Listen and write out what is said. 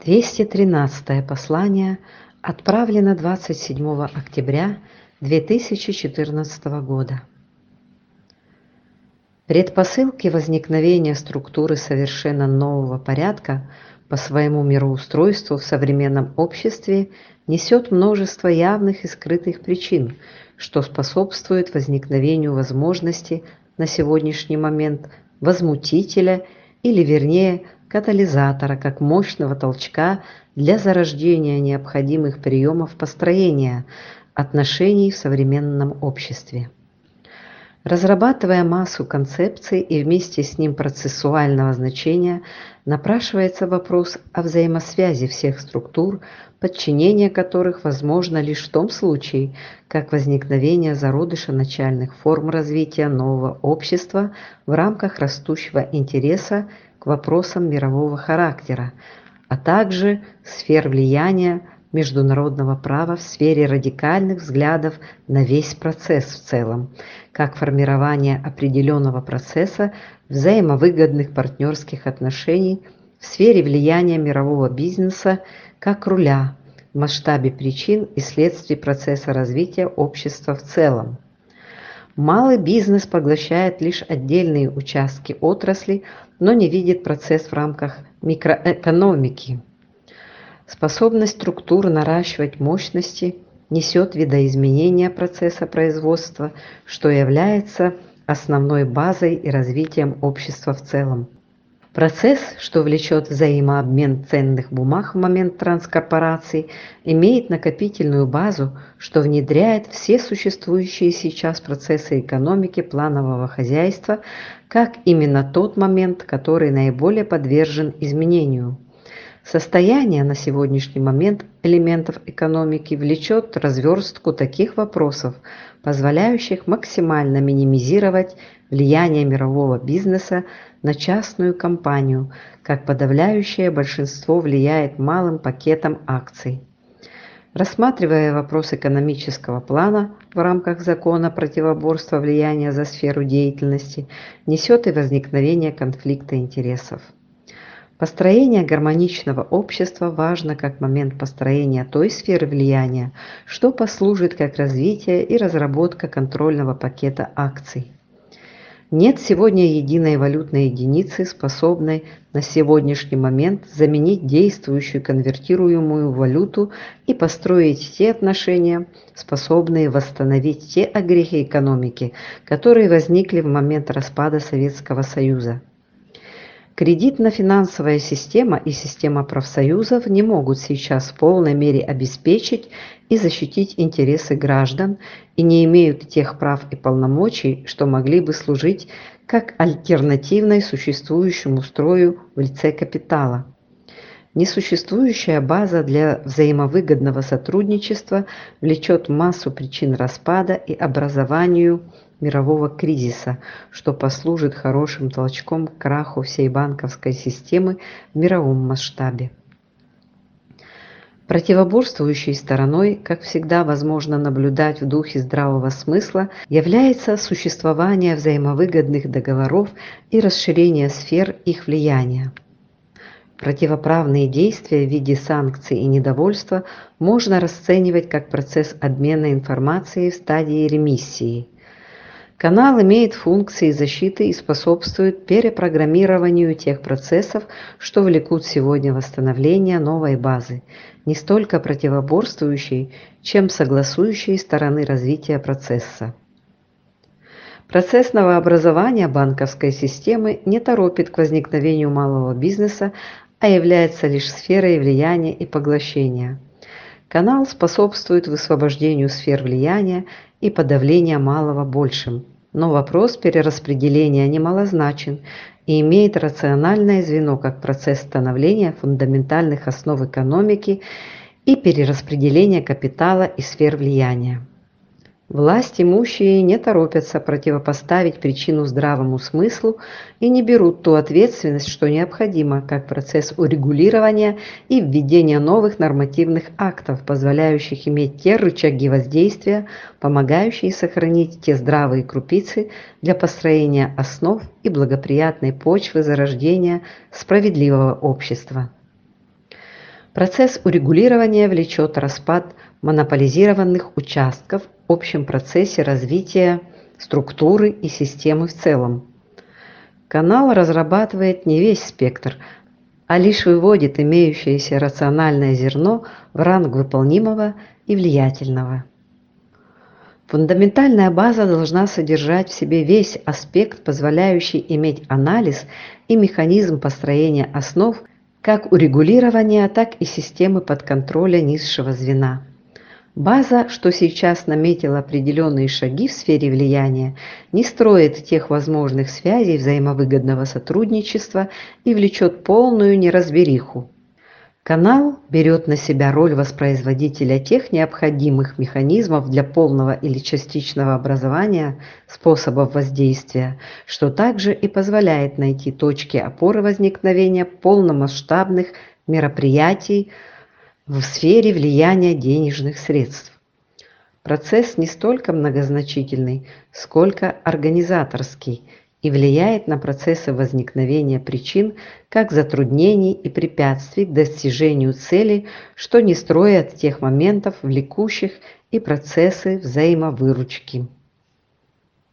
213 послание отправлено 27 октября 2014 года. Предпосылки возникновения структуры совершенно нового порядка по своему мироустройству в современном обществе несет множество явных и скрытых причин, что способствует возникновению возможности на сегодняшний момент возмутителя или вернее катализатора как мощного толчка для зарождения необходимых приемов построения отношений в современном обществе. Разрабатывая массу концепций и вместе с ним процессуального значения, напрашивается вопрос о взаимосвязи всех структур, подчинение которых возможно лишь в том случае, как возникновение зародыша начальных форм развития нового общества в рамках растущего интереса к вопросам мирового характера, а также сфер влияния международного права в сфере радикальных взглядов на весь процесс в целом, как формирование определенного процесса взаимовыгодных партнерских отношений в сфере влияния мирового бизнеса как руля в масштабе причин и следствий процесса развития общества в целом. Малый бизнес поглощает лишь отдельные участки отрасли, но не видит процесс в рамках микроэкономики. Способность структур наращивать мощности несет видоизменение процесса производства, что является основной базой и развитием общества в целом. Процесс, что влечет взаимообмен ценных бумаг в момент транскорпорации, имеет накопительную базу, что внедряет все существующие сейчас процессы экономики планового хозяйства, как именно тот момент, который наиболее подвержен изменению. Состояние на сегодняшний момент элементов экономики влечет разверстку таких вопросов, позволяющих максимально минимизировать влияние мирового бизнеса на частную компанию, как подавляющее большинство влияет малым пакетом акций. Рассматривая вопрос экономического плана в рамках закона противоборства влияния за сферу деятельности, несет и возникновение конфликта интересов. Построение гармоничного общества важно как момент построения той сферы влияния, что послужит как развитие и разработка контрольного пакета акций. Нет сегодня единой валютной единицы, способной на сегодняшний момент заменить действующую конвертируемую валюту и построить те отношения, способные восстановить те огрехи экономики, которые возникли в момент распада Советского Союза. Кредитно-финансовая система и система профсоюзов не могут сейчас в полной мере обеспечить и защитить интересы граждан и не имеют тех прав и полномочий, что могли бы служить как альтернативной существующему строю в лице капитала. Несуществующая база для взаимовыгодного сотрудничества влечет массу причин распада и образованию мирового кризиса, что послужит хорошим толчком к краху всей банковской системы в мировом масштабе. Противоборствующей стороной, как всегда возможно наблюдать в духе здравого смысла, является существование взаимовыгодных договоров и расширение сфер их влияния. Противоправные действия в виде санкций и недовольства можно расценивать как процесс обмена информацией в стадии ремиссии. Канал имеет функции защиты и способствует перепрограммированию тех процессов, что влекут сегодня восстановление новой базы, не столько противоборствующей, чем согласующей стороны развития процесса. Процесс новообразования банковской системы не торопит к возникновению малого бизнеса, а является лишь сферой влияния и поглощения. Канал способствует высвобождению сфер влияния и подавления малого большим, но вопрос перераспределения немалозначен и имеет рациональное звено как процесс становления фундаментальных основ экономики и перераспределения капитала и сфер влияния. Власть имущие не торопятся противопоставить причину здравому смыслу и не берут ту ответственность, что необходимо, как процесс урегулирования и введения новых нормативных актов, позволяющих иметь те рычаги воздействия, помогающие сохранить те здравые крупицы для построения основ и благоприятной почвы зарождения справедливого общества. Процесс урегулирования влечет распад монополизированных участков общем процессе развития структуры и системы в целом. Канал разрабатывает не весь спектр, а лишь выводит имеющееся рациональное зерно в ранг выполнимого и влиятельного. Фундаментальная база должна содержать в себе весь аспект, позволяющий иметь анализ и механизм построения основ как урегулирования, так и системы подконтроля низшего звена. База, что сейчас наметила определенные шаги в сфере влияния, не строит тех возможных связей взаимовыгодного сотрудничества и влечет полную неразбериху. Канал берет на себя роль воспроизводителя тех необходимых механизмов для полного или частичного образования способов воздействия, что также и позволяет найти точки опоры возникновения полномасштабных мероприятий, в сфере влияния денежных средств. Процесс не столько многозначительный, сколько организаторский и влияет на процессы возникновения причин как затруднений и препятствий к достижению цели, что не строят тех моментов, влекущих и процессы взаимовыручки.